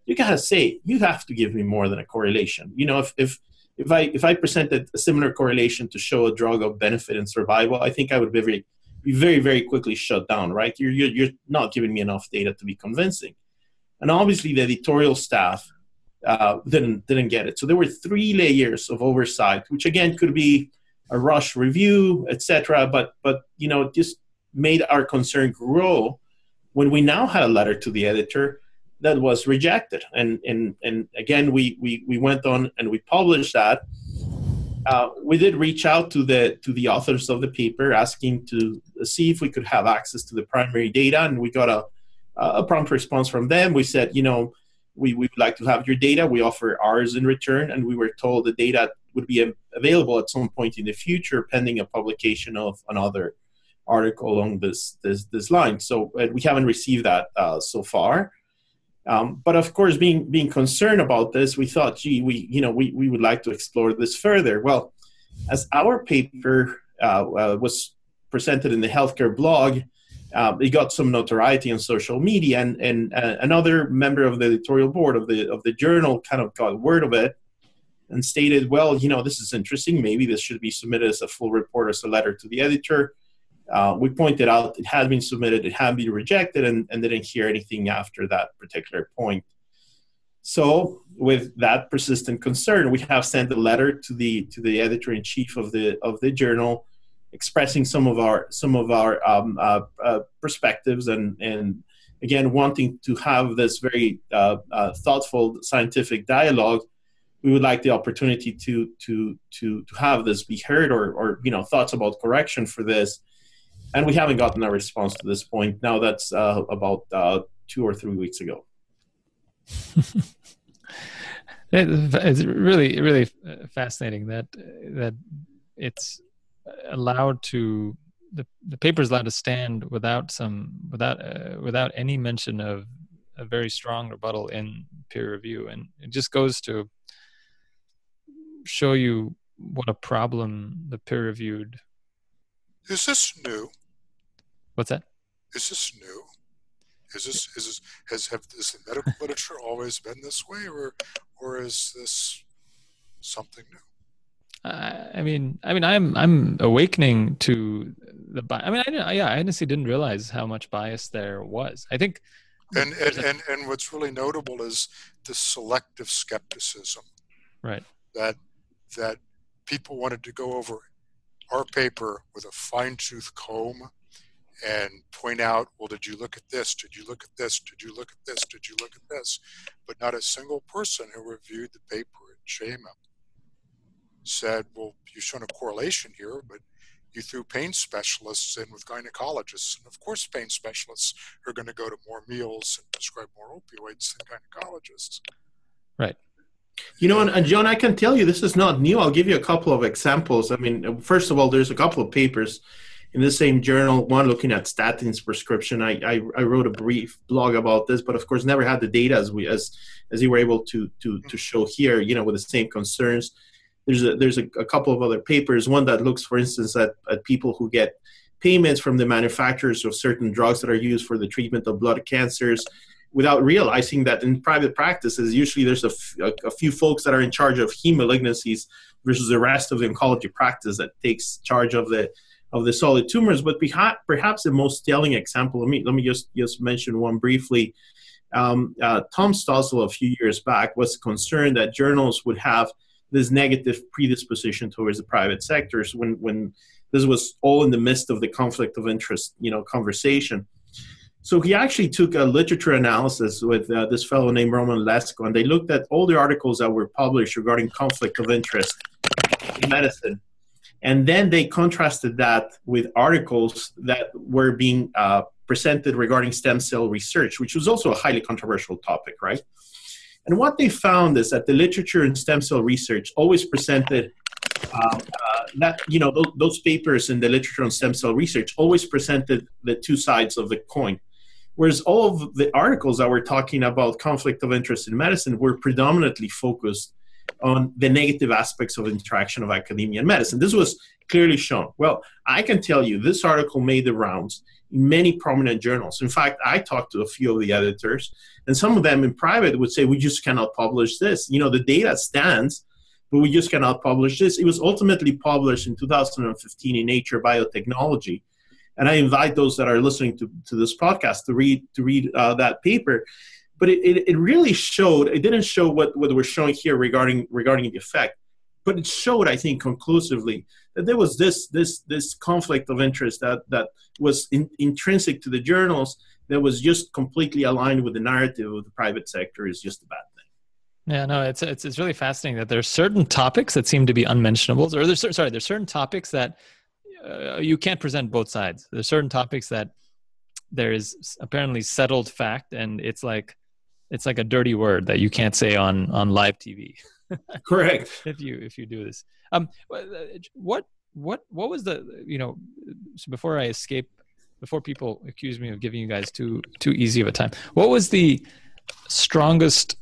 you gotta say you have to give me more than a correlation you know if if if i if i presented a similar correlation to show a drug of benefit and survival i think i would be very be very, very quickly shut down, right? You're, you're, you're not giving me enough data to be convincing. And obviously, the editorial staff uh, didn't didn't get it. So there were three layers of oversight, which again could be a rush review, etc. But but you know, just made our concern grow when we now had a letter to the editor that was rejected. And and and again, we we we went on and we published that. Uh, we did reach out to the to the authors of the paper asking to see if we could have access to the primary data. And we got a, a prompt response from them. We said you know we would like to have your data. We offer ours in return. And we were told the data would be available at some point in the future pending a publication of another article along this this this line. So we haven't received that uh, so far um, but of course, being being concerned about this, we thought, gee, we you know we, we would like to explore this further. Well, as our paper uh, uh, was presented in the healthcare blog, uh, it got some notoriety on social media, and and uh, another member of the editorial board of the of the journal kind of got word of it and stated, well, you know, this is interesting. Maybe this should be submitted as a full report as a letter to the editor uh, we pointed out it had been submitted, it had been rejected, and, and didn't hear anything after that particular point. So, with that persistent concern, we have sent a letter to the to the editor in chief of the of the journal, expressing some of our some of our um, uh, uh, perspectives and and again wanting to have this very uh, uh, thoughtful scientific dialogue. We would like the opportunity to to to to have this be heard or or you know thoughts about correction for this and we haven't gotten a response to this point. Now that's uh, about uh, two or three weeks ago. it's really, really fascinating that that it's allowed to the the paper is allowed to stand without some without uh, without any mention of a very strong rebuttal in peer review, and it just goes to show you what a problem the peer reviewed. Is this new? What's that? Is this new? Is this is this has have is the medical literature always been this way, or or is this something new? Uh, I mean, I mean, I'm I'm awakening to the. I mean, I, yeah, I honestly didn't realize how much bias there was. I think, and and, and and what's really notable is the selective skepticism. Right. That that people wanted to go over our paper with a fine tooth comb and point out, well, did you look at this? Did you look at this? Did you look at this? Did you look at this? But not a single person who reviewed the paper at JAMA said, well, you've shown a correlation here, but you threw pain specialists in with gynecologists. And of course, pain specialists are going to go to more meals and prescribe more opioids than gynecologists. Right. You know, and, John, I can tell you this is not new. I'll give you a couple of examples. I mean, first of all, there's a couple of papers in the same journal, one looking at statins prescription. I, I, I, wrote a brief blog about this, but of course never had the data as we as as you were able to to to show here. You know, with the same concerns. There's a there's a, a couple of other papers. One that looks, for instance, at, at people who get payments from the manufacturers of certain drugs that are used for the treatment of blood cancers without realizing that in private practices, usually there's a, few folks that are in charge of heme malignancies versus the rest of the oncology practice that takes charge of the of the solid tumors. But perhaps the most telling example, let me let me just just mention one briefly. Um, uh, Tom Stossel a few years back was concerned that journals would have this negative predisposition towards the private sectors when when this was all in the midst of the conflict of interest, you know, conversation. So he actually took a literature analysis with uh, this fellow named Roman Lesko, and they looked at all the articles that were published regarding conflict of interest in medicine. And then they contrasted that with articles that were being uh, presented regarding stem cell research, which was also a highly controversial topic, right? And what they found is that the literature in stem cell research always presented uh, uh, that, you know, those, those papers in the literature on stem cell research always presented the two sides of the coin Whereas all of the articles that were talking about conflict of interest in medicine were predominantly focused on the negative aspects of interaction of academia and medicine. This was clearly shown. Well, I can tell you this article made the rounds in many prominent journals. In fact, I talked to a few of the editors, and some of them in private would say, We just cannot publish this. You know, the data stands, but we just cannot publish this. It was ultimately published in 2015 in Nature Biotechnology and I invite those that are listening to, to this podcast to read to read uh, that paper. But it, it, it, really showed. It didn't show what, what we're showing here regarding regarding the effect, but it showed, I think, conclusively that there was this this this conflict of interest that that was in, intrinsic to the journals that was just completely aligned with the narrative of the private sector is just a bad thing. Yeah, no, it's it's it's really fascinating that there's certain topics that seem to be unmentionables, or there's sorry, there's certain topics that uh, you can't present both sides. There's certain topics that there is apparently settled fact, and it's like it's like a dirty word that you can't say on on live TV. Correct. if you if you do this, um, uh, what what what was the you know so before I escape before people accuse me of giving you guys too too easy of a time, what was the strongest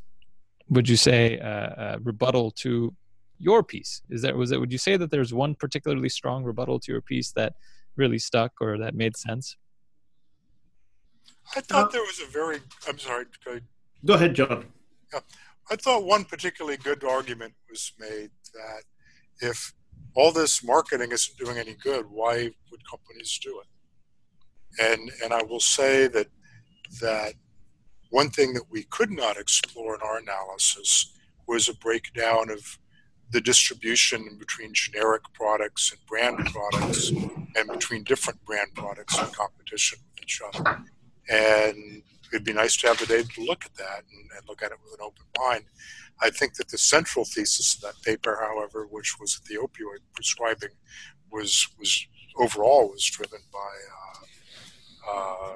would you say uh, uh, rebuttal to your piece is that was it would you say that there's one particularly strong rebuttal to your piece that really stuck or that made sense i thought there was a very i'm sorry go ahead, go ahead john yeah, i thought one particularly good argument was made that if all this marketing isn't doing any good why would companies do it and and i will say that that one thing that we could not explore in our analysis was a breakdown of the distribution between generic products and brand products and between different brand products in competition with each other. And it'd be nice to have the data to look at that and, and, look at it with an open mind. I think that the central thesis of that paper, however, which was that the opioid prescribing was was overall was driven by uh, uh,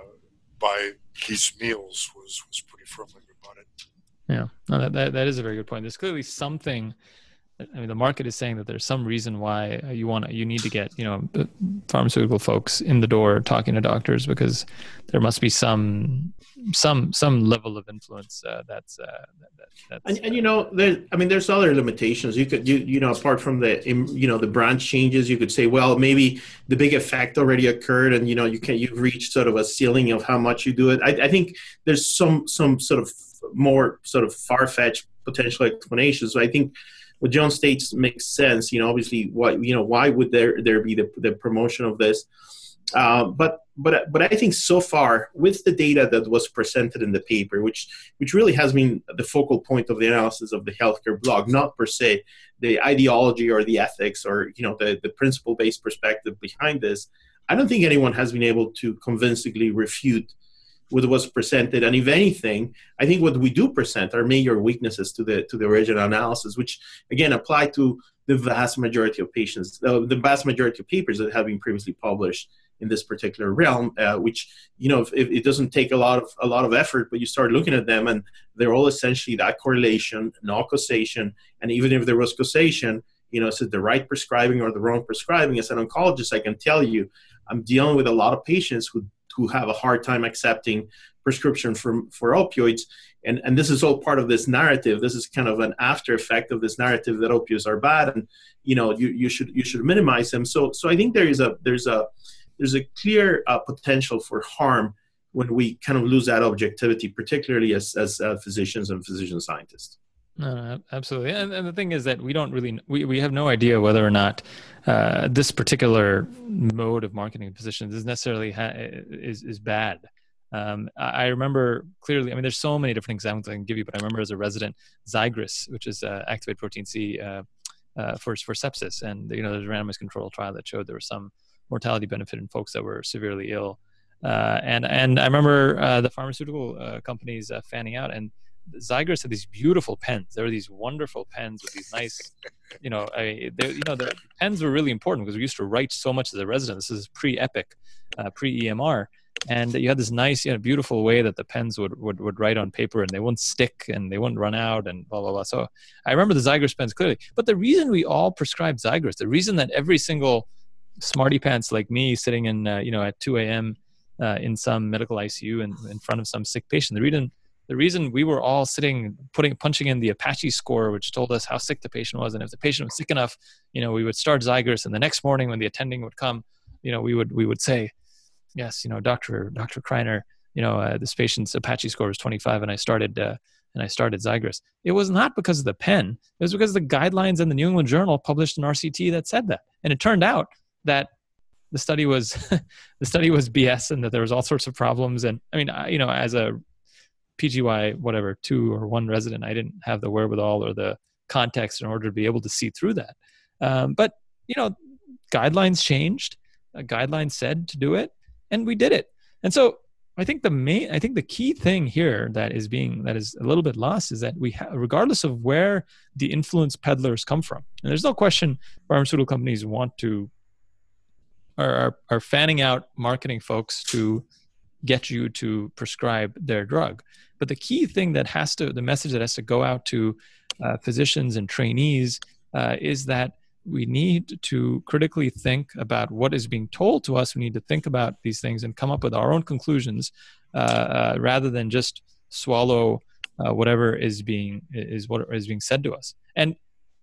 by these meals was was pretty firmly rebutted. Yeah, no, that, that that is a very good point. There's clearly something I mean, the market is saying that there's some reason why you want to, you need to get, you know, the pharmaceutical folks in the door talking to doctors because there must be some, some, some level of influence uh, that's, uh, that, that's. And, and you know, there, I mean, there's other limitations. You could, you, you know, apart from the, you know, the branch changes, you could say, well, maybe the big effect already occurred, and you know, you can, you've reached sort of a ceiling of how much you do it. I, I think there's some, some sort of more sort of far fetched potential explanations. So I think what John states makes sense. You know, obviously, why you know why would there there be the, the promotion of this? Uh, but but but I think so far with the data that was presented in the paper, which which really has been the focal point of the analysis of the healthcare blog, not per se the ideology or the ethics or you know the the principle based perspective behind this. I don't think anyone has been able to convincingly refute what was presented. And if anything, I think what we do present are major weaknesses to the to the original analysis, which again apply to the vast majority of patients, uh, the vast majority of papers that have been previously published in this particular realm. Uh, which you know, if, if it doesn't take a lot of a lot of effort, but you start looking at them, and they're all essentially that correlation, no causation, and even if there was causation, You know, is it the right prescribing or the wrong prescribing? As an oncologist, I can tell you, I'm dealing with a lot of patients who who have a hard time accepting prescription for for opioids, and and this is all part of this narrative. This is kind of an after effect of this narrative that opioids are bad, and you know you you should you should minimize them. So so I think there is a there's a there's a clear uh, potential for harm when we kind of lose that objectivity, particularly as as uh, physicians and physician scientists. No, absolutely. And, and, the thing is that we don't really we, we have no idea whether or not uh, this particular mode of marketing positions is necessarily ha- is is bad. Um, I remember clearly. I mean, there's so many different examples I can give you, but I remember as a resident, Xigris, which is uh, activate protein C uh, uh, for for sepsis, and you know, there's a randomized control trial that showed there was some mortality benefit in folks that were severely ill. Uh, and and I remember uh, the pharmaceutical uh, companies fanning out and Xigris had these beautiful pens. There were these wonderful pens with these nice, you know, I, you know, the pens were really important because we used to write so much as a resident. This is pre-Epic, uh, pre-EMR, and you had this nice, you know, beautiful way that the pens would, would would write on paper, and they wouldn't stick, and they wouldn't run out, and blah blah blah. So I remember the Xigris pens clearly. But the reason we all prescribed Xigris, the reason that every single smarty pants like me sitting in, uh, you know, at 2 a.m. Uh, in some medical ICU and in front of some sick patient, the reason the reason we were all sitting putting punching in the apache score which told us how sick the patient was and if the patient was sick enough you know we would start Xigris and the next morning when the attending would come you know we would we would say yes you know dr dr kreiner you know uh, this patient's apache score was 25 and i started uh, and i started Xigris it was not because of the pen. It was because the guidelines in the new england journal published an rct that said that. And it turned out that the study was the study was bs and that there was all sorts of problems. And i mean I, you know as a PGY, whatever, two or one resident. I didn't have the wherewithal or the context in order to be able to see through that. Um, but, you know, guidelines changed. A guideline said to do it, and we did it. And so I think the main, I think the key thing here that is being, that is a little bit lost is that we regardless of where the influence peddlers come from, and there's no question pharmaceutical companies want to, are, are, are fanning out marketing folks to get you to prescribe their drug. But the key thing that has to, the message that has to go out to uh, physicians and trainees uh, is that we need to critically think about what is being told to us. We need to think about these things and come up with our own conclusions uh, uh rather than just swallow uh, whatever is being is what is being said to us. And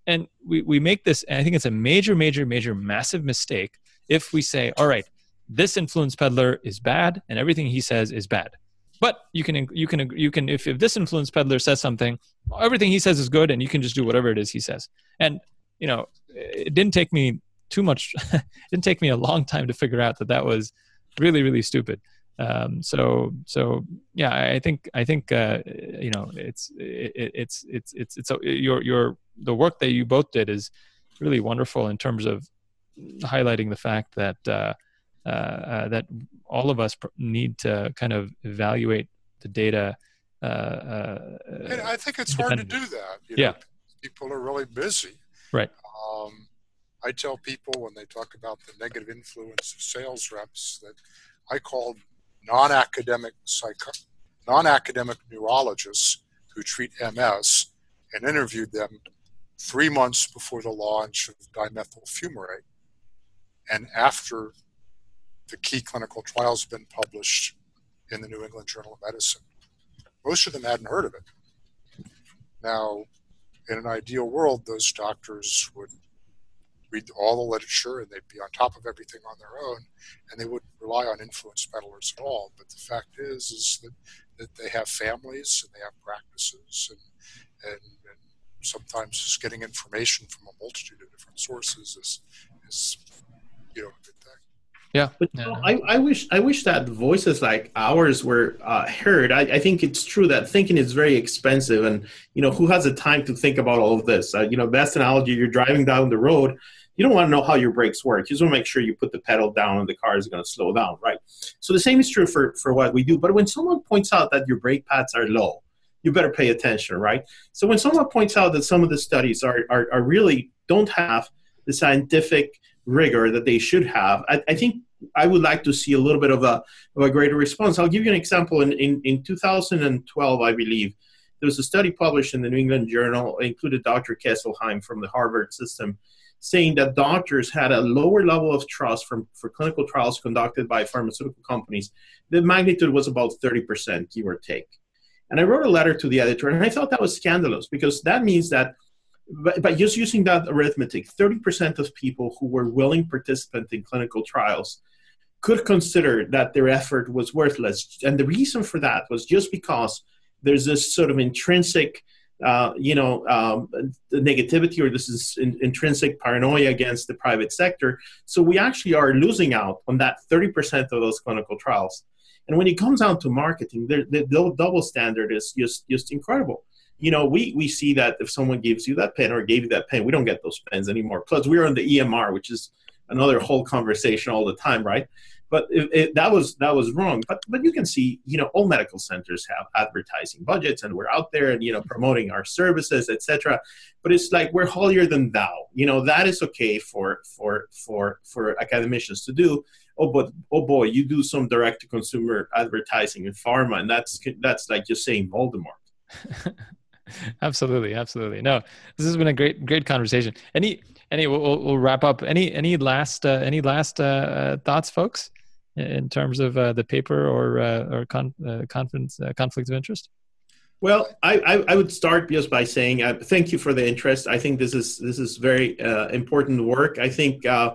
and we, we make this, I think it's a major, major, major, massive mistake if we say, all right, this influence peddler is bad and everything he says is bad. But you can you can you can if, if this influence peddler says something everything he says is good and you can just do whatever it is he says. And you know it didn't take me too much it didn't take me a long time to figure out that that was really really stupid. Um, so so yeah i think i think uh, you know it's it, it's it's it's it's your your the work that you both did is really wonderful in terms of highlighting the fact that uh, uh, uh, that all of us need to kind of evaluate the data. Uh, uh, and I think it's hard to do that. yeah, know, people are really busy. Right. Um, I tell people when they talk about the negative influence of sales reps that I called non-academic psycho- non-academic neurologists who treat MS and interviewed them three months before the launch of dimethyl fumarate and after the key clinical trials have been published in the New England Journal of Medicine. Most of them hadn't heard of it. Now, in an ideal world, those doctors would read all the literature and they'd be on top of everything on their own and they wouldn't rely on influence peddlers at all. But the fact is, is that, that they have families and they have practices and, and, and sometimes just getting information from a multitude of different sources is, is you know, a good thing. Yeah. But yeah. Know, I, I wish I wish that voices like ours were uh, heard. I, I, think it's true that thinking is very expensive, and you know who has the time to think about all of this? Uh, you know, best analogy: you're driving down the road. You don't want to know how your brakes work. You just want to make sure you put the pedal down and the car is going to slow down, right? So the same is true for for what we do. But when someone points out that your brake pads are low, you better pay attention, right? So when someone points out that some of the studies are are, are really don't have the scientific rigor that they should have. I, I, think I would like to see a little bit of a, of a greater response. I'll give you an example. In, in, in 2012, I believe, there was a study published in the New England Journal, included Dr. Kesselheim from the Harvard system, saying that doctors had a lower level of trust from, for clinical trials conducted by pharmaceutical companies. The magnitude was about 30%, give or take. And I wrote a letter to the editor, and I thought that was scandalous because that means that by just using that arithmetic, 30% of people who were willing participants in clinical trials could consider that their effort was worthless. And the reason for that was just because there's this sort of intrinsic uh, you know, um, negativity or this is in, intrinsic paranoia against the private sector. So we actually are losing out on that 30% of those clinical trials. And when it comes down to marketing, the, the double standard is just just incredible. You know, we we see that if someone gives you that pen or gave you that pen, we don't get those pens anymore. Plus, we're on the EMR, which is another whole conversation all the time, right? but it, it, that was that was wrong. But but you can see, you know, all medical centers have advertising budgets, and we're out there and you know promoting our services, etc. But it's like we're holier than thou. You know that is okay for for for for academicians to do. Oh, but oh boy, you do some direct to consumer advertising in pharma, and that's that's like just saying Voldemort. absolutely, absolutely. No, this has been a great great conversation. Any any we'll, we'll wrap up. Any any last uh, any last uh, uh thoughts, folks? in terms of uh, the paper or uh, or con- uh, uh, conflict of interest? Well, I, I, I, would start just by saying uh, thank you for the interest. I think this is this is very uh, important work. I think uh,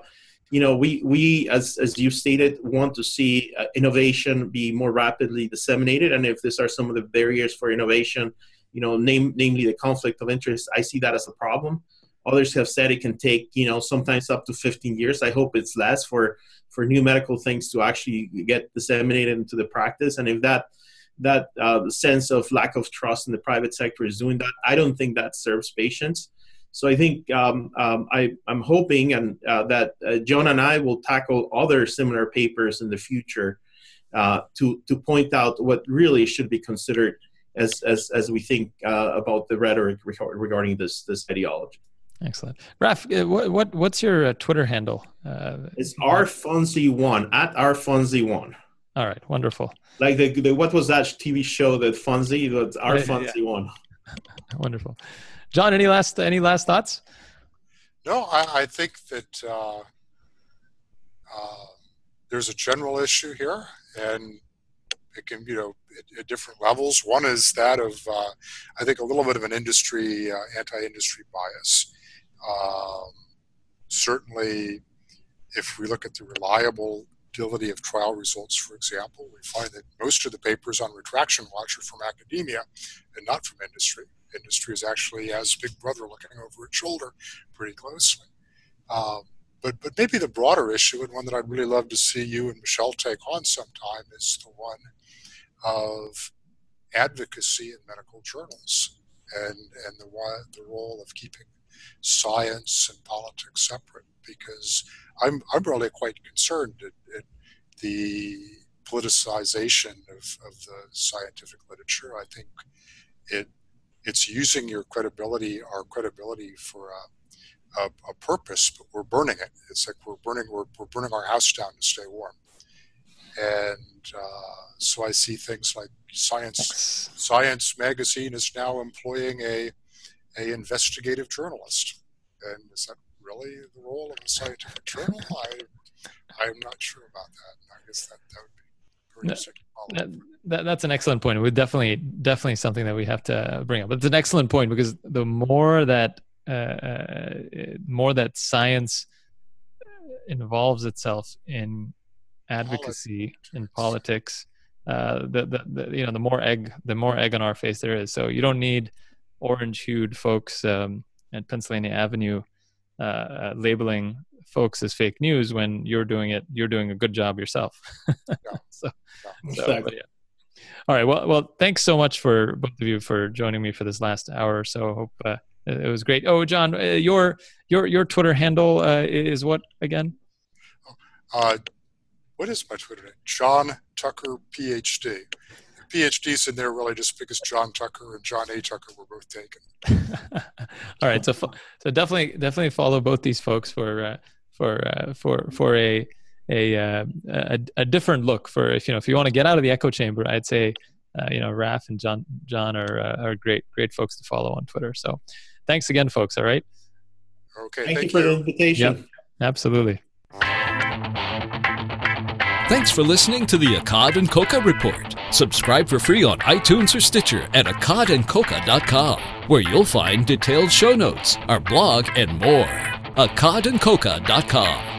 you know we we as as you stated want to see innovation be more rapidly disseminated, and if these are some of the barriers for innovation, you know, name, namely the conflict of interest, I see that as a problem. Others have said it can take, you know, sometimes up to 15 years. I hope it's less for for new medical things to actually get disseminated into the practice. And if that that uh, sense of lack of trust in the private sector is doing that, I don't think that serves patients. So I think um, um, I, am hoping and uh, that uh, John and I will tackle other similar papers in the future uh, to to point out what really should be considered as as, as we think uh, about the rhetoric regarding this this ideology. Excellent, Raf. Uh, what, what what's your uh, Twitter handle? Uh, it's rfunzy one at rfunzy one. All right, wonderful. Like the, the what was that TV show that Funzy? That's rfunzy yeah. one. wonderful, John. Any last any last thoughts? No, I, I think that uh, uh, there's a general issue here, and it can you know at, at different levels. One is that of uh, I think a little bit of an industry uh, anti-industry bias. Um, certainly, if we look at the reliability of trial results, for example, we find that most of the papers on retraction watch are from academia and not from industry. Industry is actually as Big Brother looking over its shoulder pretty closely. Um, but, but maybe the broader issue, and one that I'd really love to see you and Michel take on sometime, is the one of advocacy in medical journals and, and the, the role of keeping science and politics separate because I'm, I'm really quite concerned at, at the politicization of, of the scientific literature. I think it it's using your credibility, our credibility for a, a, a, purpose, but we're burning it. It's like we're burning we're, we're burning our house down to stay warm. And uh, so I see things like Science Science Magazine is now employing a a investigative journalist. And is that really the role of a scientific journal? I, I'm not sure about that. I guess that, that would be very that, that, that's an excellent point. We definitely, definitely something that we have to bring up. But it's an excellent point because the more that, uh, uh, more that science involves itself in advocacy politics. in politics, uh, the, the, the, you know the more egg the more egg on our face there is. So you don't need orange hued folks um, at Pennsylvania Avenue uh, uh, labeling folks as fake news when you're doing it you're doing a good job yourself yeah. so, yeah. so yeah. all right well well thanks so much for both of you for joining me for this last hour or so hope uh, it was great oh john uh, your your your twitter handle uh, is what again uh, what is my twitter name john tucker phd PhDs in there really just because John Tucker and John A. Tucker were both taken. All right, so so definitely definitely follow both these folks for uh, for uh, for for a a, uh, a, a different look for if you know if you want to get out of the echo chamber, I'd say uh, you know Raf and John John are uh, are great great folks to follow on Twitter. So thanks again, folks. All right. Okay, Thank, thank, you for the invitation. Yep. Absolutely. Thanks for listening to the Accad and Koka Report. Subscribe for free on iTunes or Stitcher at accadandkoka.com, where you'll find detailed show notes, our blog, and more. accadandkoka.com.